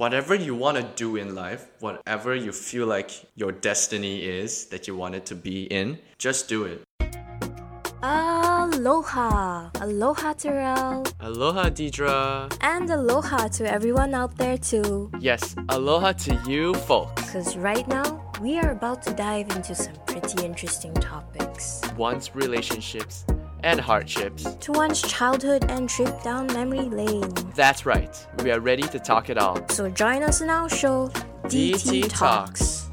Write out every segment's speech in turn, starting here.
whatever you want to do in life, whatever you feel like your destiny is that you want it to be in, just do it. Aloha! Aloha, Terrell! Aloha, Deidre. And aloha to everyone out there, too. Yes, aloha to you folks. Because right now, we are about to dive into some pretty interesting topics. One's relationships and hardships. To one's childhood and trip down memory lane. That's right, we are ready to talk it all. So join us in our show, DT Talks.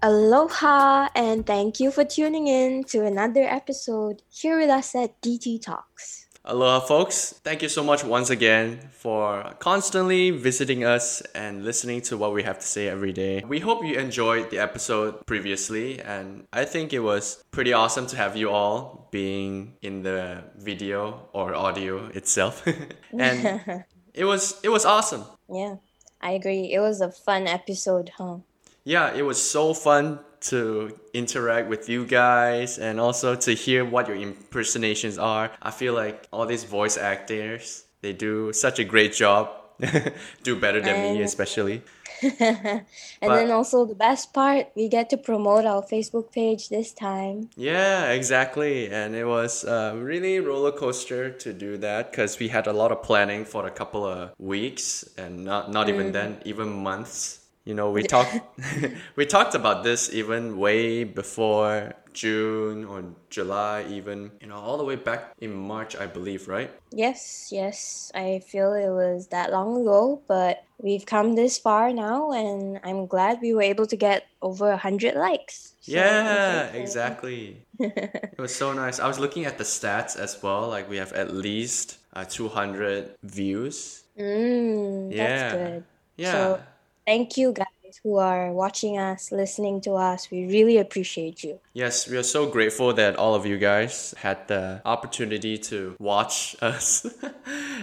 Aloha, and thank you for tuning in to another episode here with us at DT Talks. Aloha, folks. Thank you so much once again for constantly visiting us and listening to what we have to say every day. We hope you enjoyed the episode previously, and I think it was pretty awesome to have you all being in the video or audio itself. and it was it was awesome. Yeah, I agree. It was a fun episode, huh? Yeah, it was so fun to interact with you guys and also to hear what your impersonations are. I feel like all these voice actors, they do such a great job. do better than me, especially. and But- then also the best part, we get to promote our Facebook page this time. Yeah, exactly. And it was uh, really roller coaster to do that because we had a lot of planning for a couple of weeks and not not even then, even months. You know, we talked we talked about this even way before June or July, even you know, all the way back in March, I believe, right? Yes, yes, I feel it was that long ago, but we've come this far now, and I'm glad we were able to get over a hundred likes. So, Yeah, exactly. it was so nice. I was looking at the stats as well. Like we have at least uh, 200 views. Mm, Yeah. that's good. Yeah. So thank you guys who are watching us, listening to us. We really appreciate you. Yes, we are so grateful that all of you guys had the opportunity to watch us.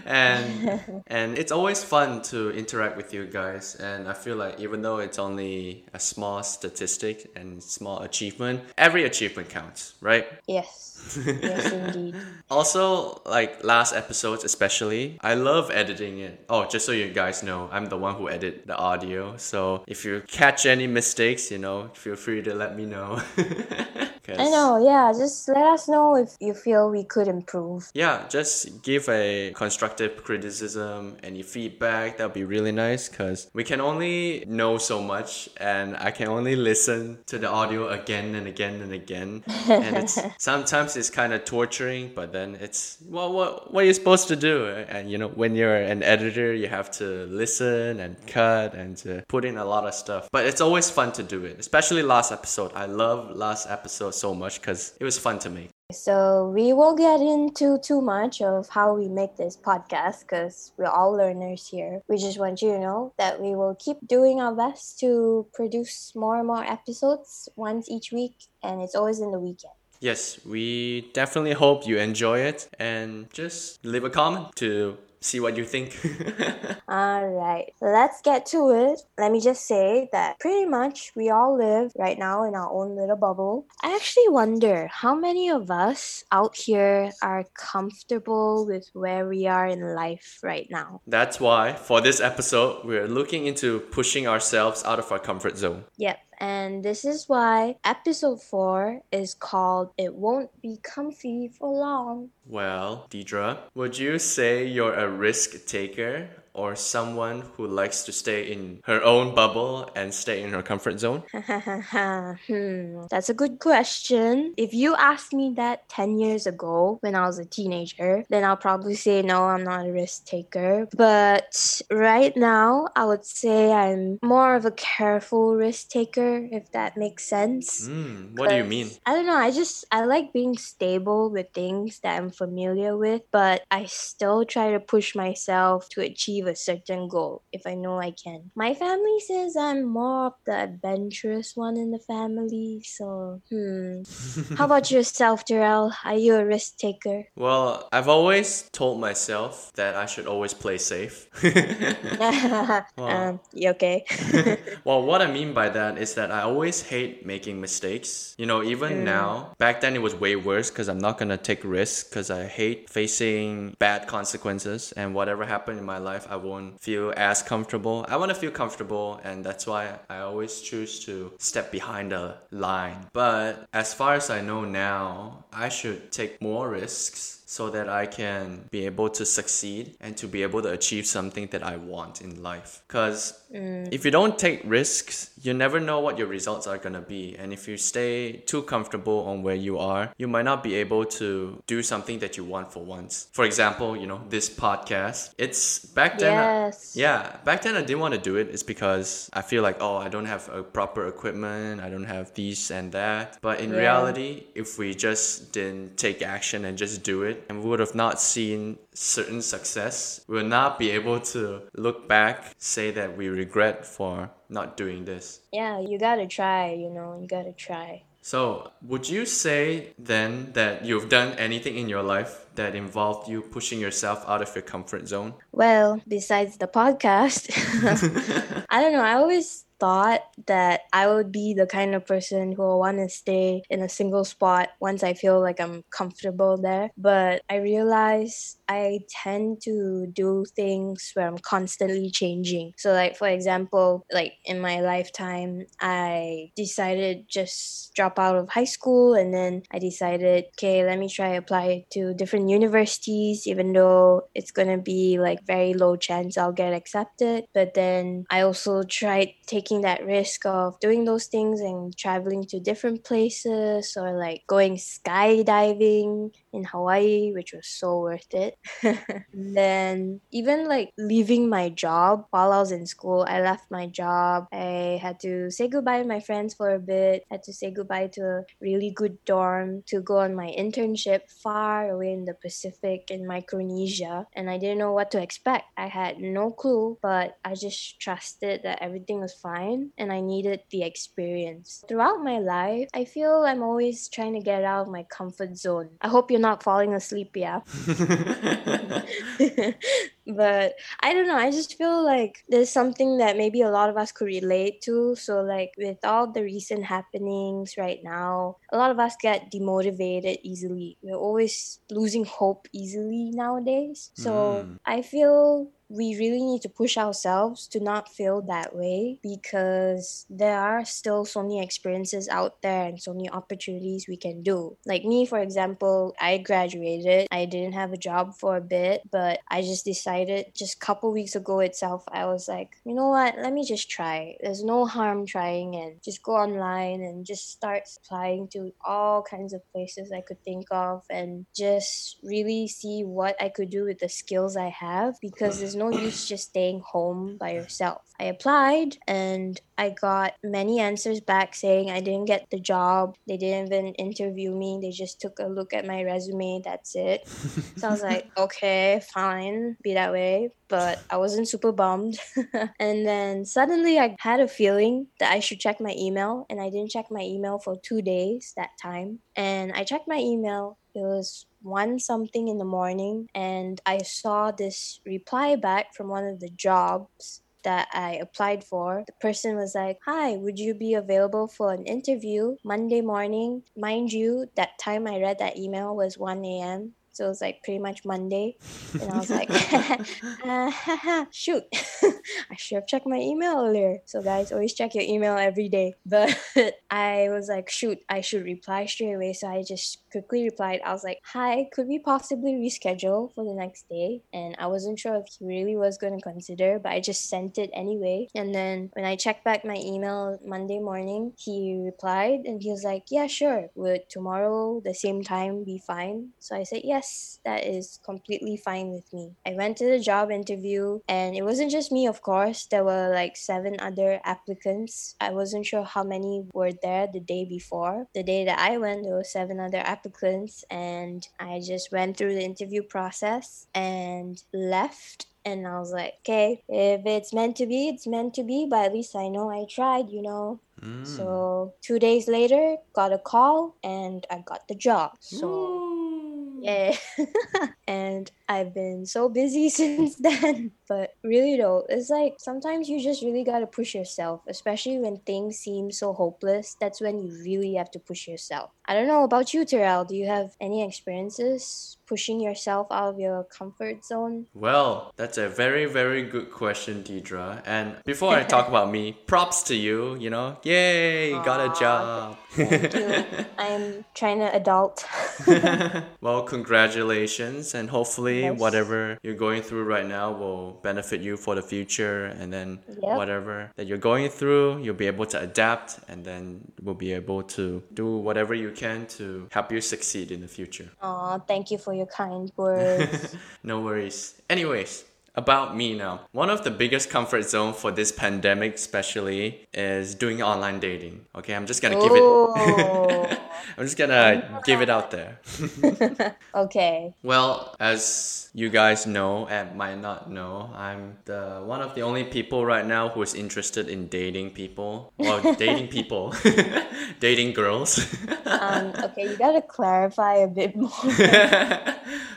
and and it's always fun to interact with you guys and I feel like even though it's only a small statistic and small achievement, every achievement counts, right? Yes, yes, indeed. Also, like last episodes especially, I love editing it. Oh, just so you guys know, I'm the one who edit the audio. So if you catch any mistakes, you know, feel free to let me know. 'Cause- I know. Yeah, just let us know if you feel we could improve. Yeah, just give a constructive criticism, any feedback. That'd be really nice because we can only know so much, and I can only listen to the audio again and again and again. and it's sometimes it's kind of torturing, but then it's well, what what are you supposed to do? And you know, when you're an editor, you have to listen and cut and to put in a lot of stuff. But it's always fun to do it, especially last episode. I love last episode so much because it was fun to make. So we won't get into too much of how we make this podcast because we're all learners here. We just want you to know that we will keep doing our best to produce more and more episodes once each week, and it's always in the weekend. Yes, we definitely hope you enjoy it and just leave a comment to see what you think. All right, let's get to it. Let me just say that pretty much we all live right now in our own little bubble. I actually wonder how many of us out here are comfortable with where we are in life right now. That's why for this episode, we're looking into pushing ourselves out of our comfort zone. Yep, and this is why episode 4 is called It Won't Be Comfy for Long. Well, Deidre, would you say you're a risk taker or someone who likes to stay in her own bubble and stay in her comfort zone? hmm, that's a good question. If you asked me that 10 years ago when I was a teenager, then I'll probably say no, I'm not a risk taker. But right now, I would say I'm more of a careful risk taker, if that makes sense. Hmm, what do you mean? I don't know. I just I like being stable with things that I'm familiar with, but I still try to push myself to achieve achieve a certain goal if I know I can. My family says I'm more of the adventurous one in the family, so hmm. How about yourself, Terrell? Are you a risk taker? Well, I've always told myself that I should always play safe. um, you okay? well, what I mean by that is that I always hate making mistakes. You know, even now, back then it was way worse because I'm not gonna take risks because I hate facing bad consequences and whatever happened in my life, I won't feel as comfortable. I want to feel comfortable, and that's why I always choose to step behind the line. But as far as I know now, I should take more risks so that I can be able to succeed and to be able to achieve something that I want in life. Because mm. if you don't take risks, you never know what your results are going to be. And if you stay too comfortable on where you are, you might not be able to do something that you want for once. For example, you know, this podcast, it's back then. Yes. Yeah, back then I didn't want to do it. It's because I feel like, oh, I don't have a proper equipment, I don't have this and that. But in Yeah. reality, if we just didn't take action and just do it, and we would have not seen certain success, we will not be able to look back, say that we regret for not doing this. Yeah, you gotta try, you know, you gotta try. So, would you say then that you've done anything in your life that involved you pushing yourself out of your comfort zone? Well, besides the podcast, I don't know. I always thought that I would be the kind of person who will want to stay in a single spot once I feel like I'm comfortable there. But I realize I tend to do things where I'm constantly changing. So, like for example, like in my lifetime, I decided just drop out of high school, and then I decided, okay, let me try apply to different universities, even though it's gonna be like very low chance I'll get accepted. But then I also tried taking that risk of doing those things and traveling to different places or like going skydiving in Hawaii, which was so worth it. Then even like leaving my job while I was in school, I left my job. I had to say goodbye to my friends for a bit, had to say goodbye to a really good dorm to go on my internship far away in the Pacific in Micronesia. And I didn't know what to expect. I had no clue, but I just trusted that everything was fine and I needed the experience. Throughout my life, I feel I'm always trying to get out of my comfort zone. I hope you're not falling asleep, yeah. but I don't know. I just feel like there's something that maybe a lot of us could relate to. So, like, with all the recent happenings right now, a lot of us get demotivated easily. We're always losing hope easily nowadays. So, Mm. I feel we really need to push ourselves to not feel that way because there are still so many experiences out there and so many opportunities we can do. Like me, for example, I graduated. I didn't have a job for a bit, but I just decided just a couple weeks ago itself, I was like, you know what? Let me just try. There's no harm trying and just go online and just start applying to all kinds of places I could think of and just really see what I could do with the skills I have because there's no use just staying home by yourself. I applied and I got many answers back saying I didn't get the job. They didn't even interview me. They just took a look at my resume. That's it. So I was like, okay, fine, be that way. But I wasn't super bummed. and then suddenly I had a feeling that I should check my email, and I didn't check my email for two days that time. And I checked my email. It was one something in the morning, and I saw this reply back from one of the jobs that I applied for. The person was like, Hi, would you be available for an interview Monday morning? Mind you, that time I read that email was 1 a.m. So it was like pretty much Monday. And I was like, uh, shoot, I should have checked my email earlier. So, guys, always check your email every day. But I was like, shoot, I should reply straight away. So I just quickly replied. I was like, hi, could we possibly reschedule for the next day? And I wasn't sure if he really was going to consider, but I just sent it anyway. And then when I checked back my email Monday morning, he replied and he was like, yeah, sure. Would tomorrow the same time be fine? So I said, yes, process, that is completely fine with me. I went to the job interview, and it wasn't just me, of course. There were like seven other applicants. I wasn't sure how many were there the day before. The day that I went, there were seven other applicants, and I just went through the interview process and left and I was like, okay, if it's meant to be, it's meant to be, but at least I know I tried, you know. Mm. So two days later, got a call and I got the job. So. Yeah, mm. and I've been so busy since then. But really though, it's like sometimes you just really gotta push yourself, especially when things seem so hopeless. That's when you really have to push yourself. I don't know about you, Terrell. Do you have any experiences pushing yourself out of your comfort zone? Well, that's a very, very good question, Deidre. And before I talk about me, props to you, you know. Yay, got a job. Thank you. I'm trying to adult. well, congratulations, and hopefully, Yes. whatever you're going through right now will benefit you for the future. And then, Yep. whatever that you're going through, you'll be able to adapt, and then we'll be able to do whatever you can to help you succeed in the future. Aw, thank you for your kind words. No worries. Anyways, about me now. One of the biggest comfort zone for this pandemic especially is doing online dating. Okay, I'm just gonna give it Oh, I'm just gonna give it out there. okay. Well, as you guys know and might not know, I'm the one of the only people right now who is interested in dating people. Well, dating people, dating girls. Um, okay, you gotta clarify a bit more.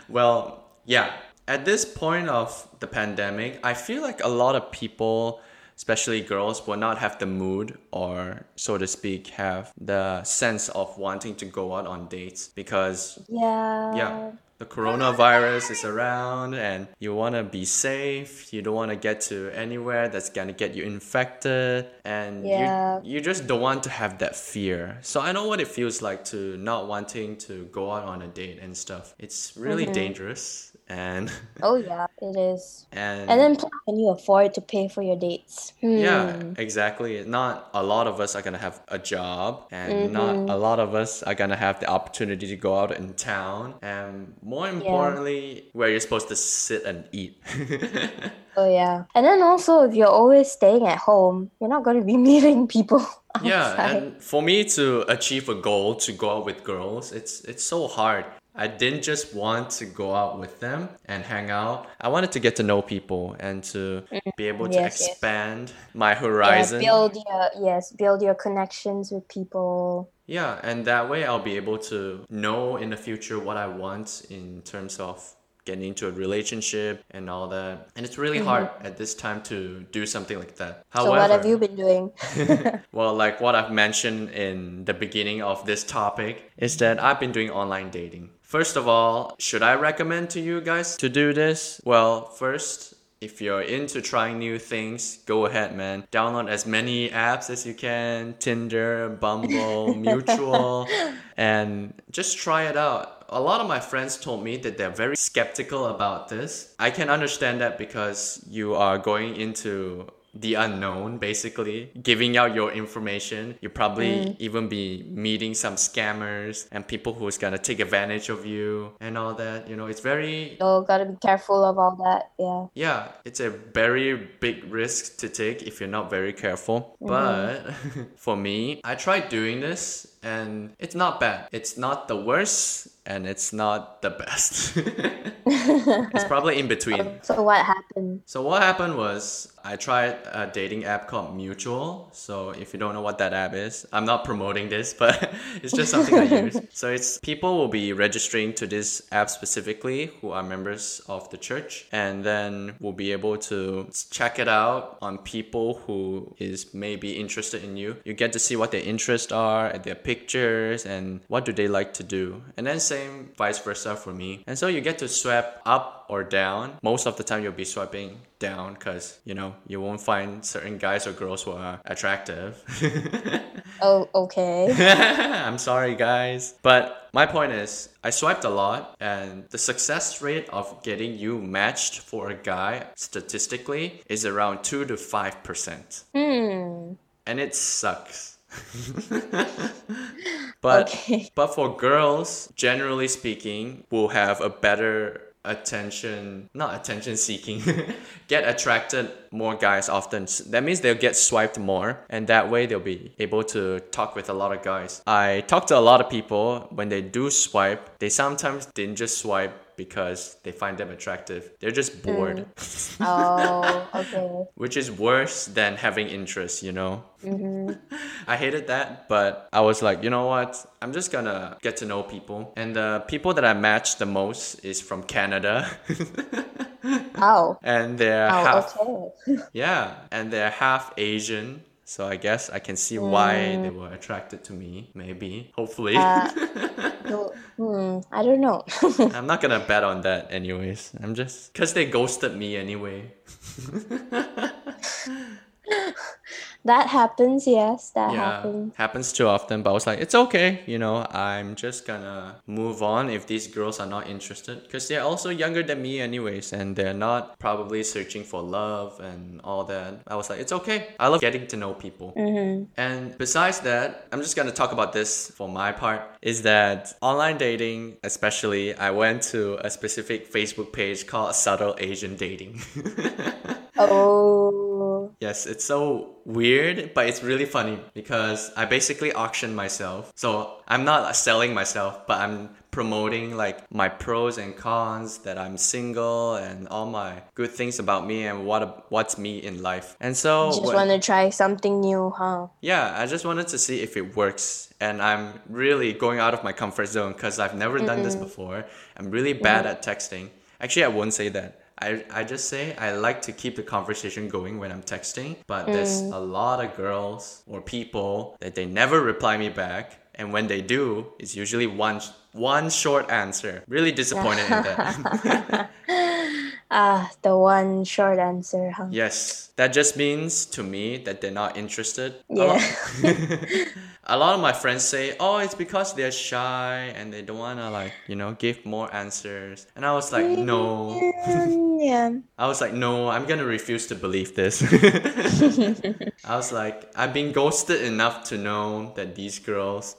well, yeah. At this point of the pandemic, I feel like a lot of people, especially girls, will not have the mood or, so to speak, have the sense of wanting to go out on dates because yeah. yeah the coronavirus is around and you want to be safe. You don't want to get to anywhere that's going to get you infected and Yeah. you, you just don't want to have that fear. So i know what it feels like to not wanting to go out on a date and stuff. It's really mm-hmm. dangerous and Oh yeah, it is. and, And then can you afford to pay for your dates? Hmm. yeah, exactly. Not a lot of us are gonna have a job, and not Mm-hmm. a lot of us are gonna have the opportunity to go out in town, and more importantly, where you're supposed to sit and eat. Oh yeah. And then also, if you're always staying at home, you're not gonna be meeting people. yeah, and for me to achieve a goal to go out with girls, it's it's so hard. I didn't just want to go out with them and hang out. I wanted to get to know people and to be able to Mm-hmm. Yes, yes. expand my Yeah, horizon. build your yes, build your connections with people. Yeah, and that way I'll be able to know in the future what I want in terms of getting into a relationship and all that. And it's really hard at this time to do something like that. Mm-hmm. so what have you been doing? well, like what I've mentioned in the beginning of this topic is that I've been doing online dating. First of all, should I recommend to you guys to do this? Well, first, if you're into trying new things, go ahead, man. Download as many apps as you can Tinder, Bumble, Mutual, and just try it out. A lot of my friends told me that they're very skeptical about this. I can understand that because you are going into the unknown basically. Giving out your information. You probably mm. even be meeting some scammers and people who's gonna take advantage of you and all that you know. It's very so gotta be careful of all that. Yeah. yeah it's a very big risk to take if you're not very careful. Mm-hmm. But for me i tried doing this and it's not bad. It's not the worst and it's not the best it's probably in between um, So what happened? so what happened was I tried a dating app called Mutual. So if you don't know what that app is, I'm not promoting this, but it's just something I use. So it's people will be registering to this app specifically who are members of the church and then will be able to check it out on people who is maybe interested in you. You get to see what their interests are, their pictures and what do they like to do. And then same vice versa for me. And so you get to swipe up or down. Most of the time you'll be swiping down because you know you won't find certain guys or girls who are attractive. Oh, okay. I'm sorry, guys. But my point is, I swiped a lot, and the success rate of getting you matched for a guy statistically is around 2 to 5%. hmm. And it sucks. but Okay. but for girls, generally speaking, will have a better attention, not attention seeking, get attracted more guys often. That means they'll get swiped more, and that way they'll be able to talk with a lot of guys. I talk to a lot of people when they do swipe, they sometimes didn't just swipe because they find them attractive. They're just bored, Oh, okay. which is worse than having interest, you know? Mhm. I hated that, but I was like, you know what? I'm just gonna get to know people. And the people that I matched the most is from Canada. Oh. and they're Oh, half okay. yeah, and they're half Asian. So I guess I can see why they were attracted to me, maybe, hopefully. Uh, hmm, I don't know. I'm not gonna bet on that anyways. I'm just cause they ghosted me anyway. that happens, yes, that yeah, happens. happens too often. But I was like, it's okay, you know. I'm just gonna move on if these girls are not interested, because they're also younger than me, anyways, and they're not probably searching for love and all that. I was like, it's okay. I love getting to know people. Mm-hmm. And besides that, I'm just gonna talk about this for my part. Is that online dating, especially, I went to a specific Facebook page called Subtle Asian Dating. Oh, Yes, it's so weird, but it's really funny because I basically auction myself. So I'm not selling myself, but I'm promoting like my pros and cons that I'm single and all my good things about me and what what's me in life. And so just when- want to try something new, huh? yeah, I just wanted to see if it works. And I'm really going out of my comfort zone because I've never done this before. I'm really bad mm. at texting. Actually, I won't say that. I, I just say I like to keep the conversation going when I'm texting, but there's mm. a lot of girls or people that they never reply me back. And when they do, it's usually one one short answer. Really disappointed in that. Ah, the one short answer, huh? Yes, that just means to me that they're not interested. A Yeah. lot- A lot of my friends say, "Oh, it's because they're shy and they don't wanna like, you know, give more answers." And I was like, "No." Mm, yeah. I was like, "No, I'm gonna refuse to believe this." I was like, "I've been ghosted enough to know that these girls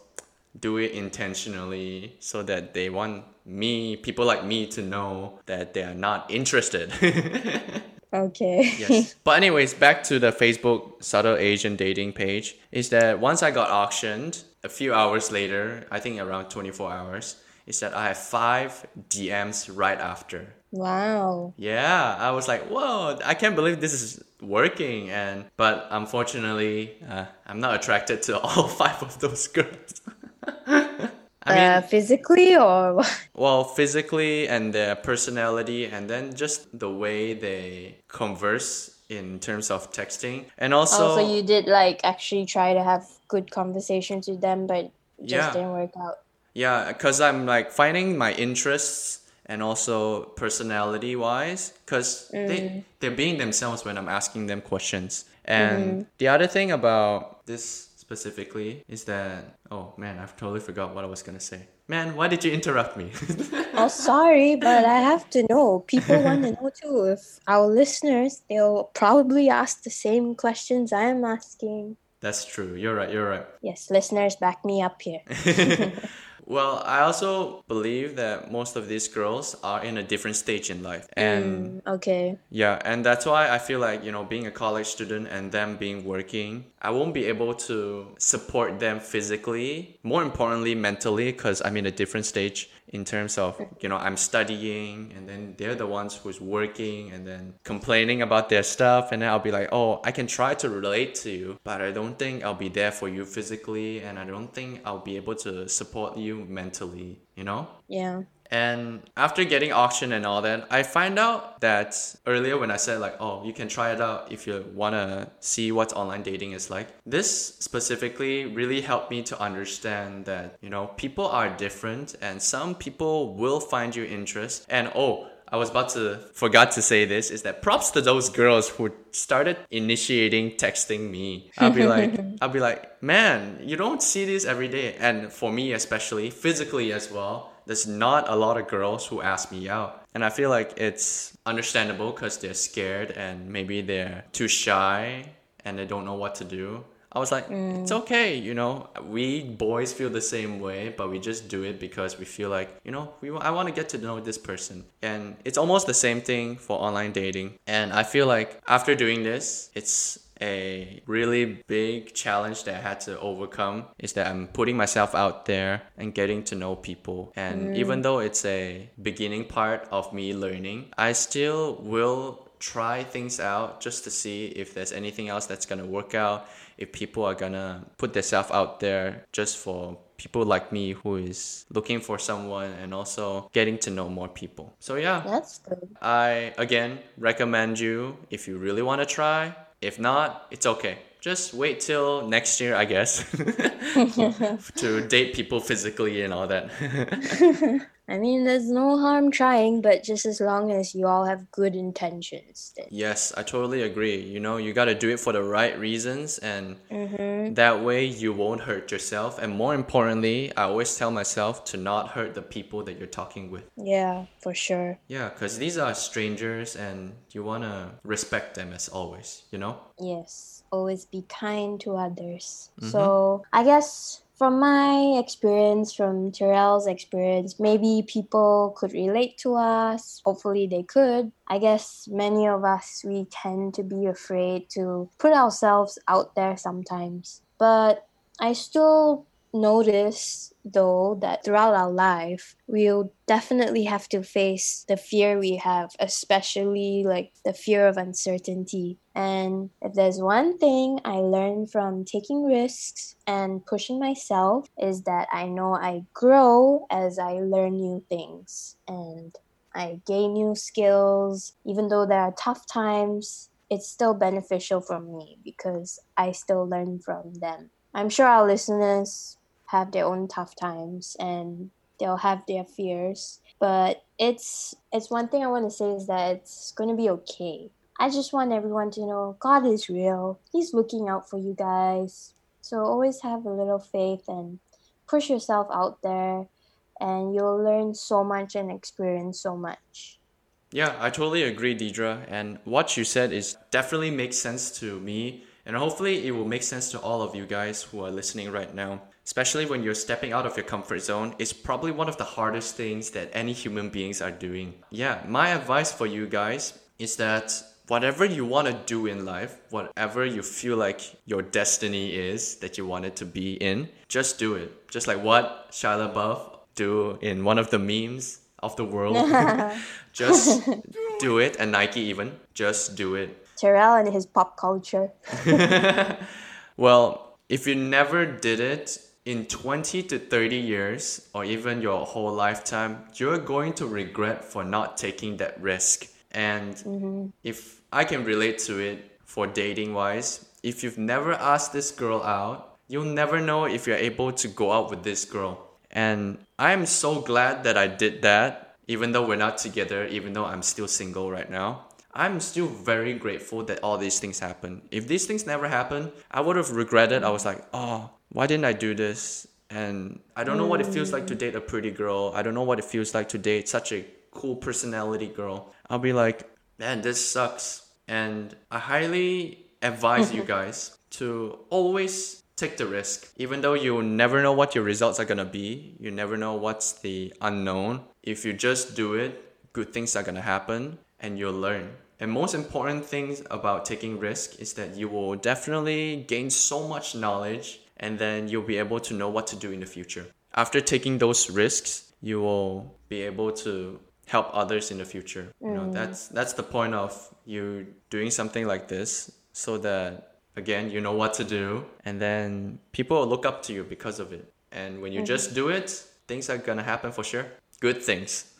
do it intentionally so that they want me, people like me, to know that they are not interested." Okay. yes. But anyways, back to the Facebook subtle Asian dating page is that once I got auctioned, a few hours later, I think around 24 hours, is that I have five DMs right after. wow. Yeah, I was like, whoa, I can't believe this is working. And but unfortunately, uh, I'm not attracted to all five of those girls. I mean, uh, physically or well, physically and their personality, and then just the way they converse in terms of texting, and also Oh, so you did like actually try to have good conversations with them, but just Yeah. didn't work out. yeah, because I'm like finding my interests and also personality wise, because they they're being themselves when I'm asking them questions. And the other thing about this specifically is that oh man, I've totally forgot what I was gonna say. Man, why did you interrupt me? Oh, sorry, but I have to know. People want to know too. If our listeners, they'll probably ask the same questions I am asking. That's true. You're right. You're right. Yes, listeners, back me up here. Well, I also believe that most of these girls are in a different stage in life. Mm, and Okay. yeah, and that's why I feel like, you know, being a college student and them being working, I won't be able to support them physically, more importantly, mentally, because I'm in a different stage in terms of, you know, I'm studying and then they're the ones who's working and then complaining about their stuff. And then I'll be like, oh, I can try to relate to you, but I don't think I'll be there for you physically. And I don't think I'll be able to support you mentally, you know? Yeah. And after getting auction and all that, I find out that earlier when I said like, oh, you can try it out if you wanna see what online dating is like. This specifically really helped me to understand that, you know, people are different and some people will find you interest. And oh, I was about to forgot to say this is that props to those girls who started initiating texting me. I'll be like I'll be like, man, you don't see this every day. And for me especially, physically as well, there's not a lot of girls who ask me out. And I feel like it's understandable because they're scared and maybe they're too shy and they don't know what to do. I was like, mm. it's okay, you know. We boys feel the same way, but we just do it because we feel like, you know, we I want to get to know this person. And it's almost the same thing for online dating. And I feel like after doing this, it's a really big challenge that I had to overcome is that I'm putting myself out there and getting to know people. And mm. even though it's a beginning part of me learning, I still will try things out just to see if there's anything else that's gonna work out, if people are gonna put themselves out there just for people like me who is looking for someone and also getting to know more people. So yeah. That's good. I again recommend you if you really want to try. If not, it's okay. Just wait till next year, I guess, to date people physically and all that. I mean, there's no harm trying, but just as long as you all have good intentions, then yes, I totally agree. You know, you got to do it for the right reasons, and mm-hmm. that way you won't hurt yourself. And more importantly, I always tell myself to not hurt the people that you're talking with. yeah, for sure. Yeah, because these are strangers, and you want to respect them as always, you know? Yes, always be kind to others. Mm-hmm. So, I guess from my experience, from Terrell's experience, maybe people could relate to us. Hopefully, they could. I guess many of us, we tend to be afraid to put ourselves out there sometimes. But I still notice though that throughout our life we'll definitely have to face the fear we have especially like the fear of uncertainty. And if there's one thing i learned from taking risks and pushing myself is that i know i grow as i learn new things and i gain new skills. Even though there are tough times it's still beneficial for me because i still learn from them. I'm sure our listeners have their own tough times and they'll have their fears but it's it's one thing i want to say is that it's going to be okay i just want everyone to know god is real he's looking out for you guys so always have a little faith and push yourself out there and you'll learn so much and experience so much Yeah, I totally agree, Deidre. And what you said is definitely makes sense to me. And hopefully it will make sense to all of you guys who are listening right now. Especially when you're stepping out of your comfort zone, it's probably one of the hardest things that any human beings are doing. Yeah, my advice for you guys is that whatever you want to do in life, whatever you feel like your destiny is that you want it to be in, just do it. Just like what Shia LaBeouf do in one of the memes of the world. just do it, and Nike even. Just do it. terrell and his pop culture Well, if you never did it in 20 to 30 years or even your whole lifetime, you're going to regret for not taking that risk. And mm-hmm. if I can relate to it for dating wise, if you've never asked this girl out, you'll never know if you're able to go out with this girl. And I'm so glad that I did that, even though we're not together, even though I'm still single right now. I'm still very grateful that all these things happened. If these things never happened, I would have regretted. I was like, oh, why didn't I do this? And I don't know what it feels like to date a pretty girl. I don't know what it feels like to date such a cool personality girl. I'll be like, man, this sucks. And I highly advise you guys to always take the risk. Even though you never know what your results are gonna be, you never know what's the unknown. If you just do it, good things are gonna happen and you'll learn. And most important things about taking risk is that you will definitely gain so much knowledge and then you'll be able to know what to do in the future. After taking those risks, you will be able to help others in the future. You know, mm. that's that's the point of you doing something like this so that again, you know what to do and then people will look up to you because of it. And when you mm-hmm. just do it, things are going to happen for sure. Good things.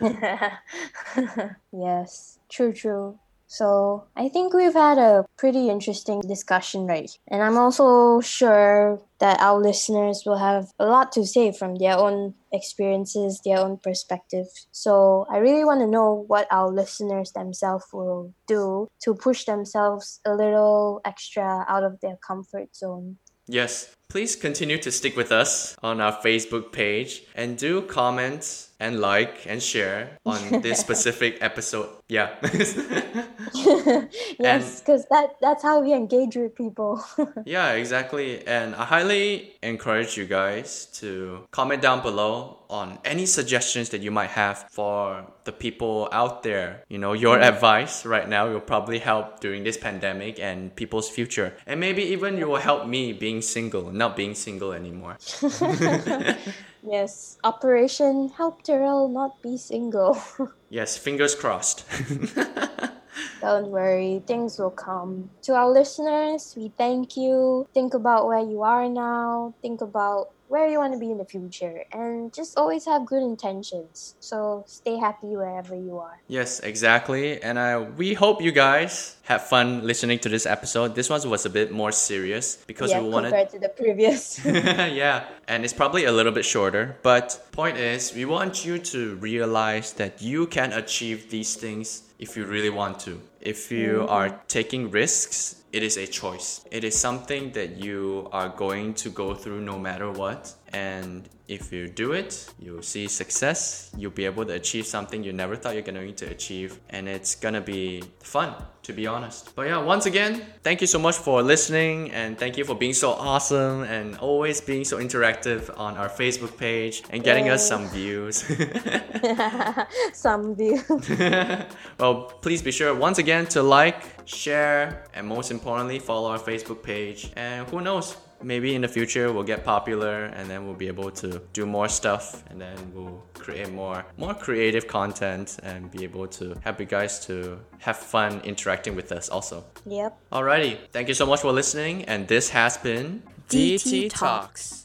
yes, true, true. So I think we've had a pretty interesting discussion, right? And I'm also sure that our listeners will have a lot to say from their own experiences, their own perspective. So I really want to know what our listeners themselves will do to push themselves a little extra out of their comfort zone. Yes, please continue to stick with us on our Facebook page and do comment and like and share on this specific episode. Yeah. yes, because that that's how we engage with people. yeah, exactly. And I highly encourage you guys to comment down below on any suggestions that you might have for the people out there. You know, your mm-hmm. advice right now will probably help during this pandemic and people's future. And maybe even you will help me being single, not being single anymore. yes, Operation Help Terrell not be single. yes, fingers crossed. Don't worry, things will come. To our listeners, we thank you. Think about where you are now. Think about where you want to be in the future and just always have good intentions. So stay happy wherever you are. Yes, exactly. And uh, we hope you guys had fun listening to this episode. This one was a bit more serious because yeah, we wanted compared to the previous. yeah, and it's probably a little bit shorter. But point is, we want you to realize that you can achieve these things if you really want to. If you Mm-hmm. are taking risks, it is a choice. It is something that you are going to go through no matter what. And if you do it, you'll see success. You'll be able to achieve something you never thought you're going to achieve. And it's gonna be fun, to be honest. But yeah, once again, thank you so much for listening and thank you for being so awesome and always being so interactive on our Facebook page and getting us some views. Some views. well, please be sure once again to like, share, and most importantly, follow our Facebook page. And who knows, maybe in the future we'll get popular and then we'll be able to do more stuff and then we'll create more more creative content and be able to help you guys to have fun interacting with us also. yep. Alrighty, thank you so much for listening and this has been DT Talks.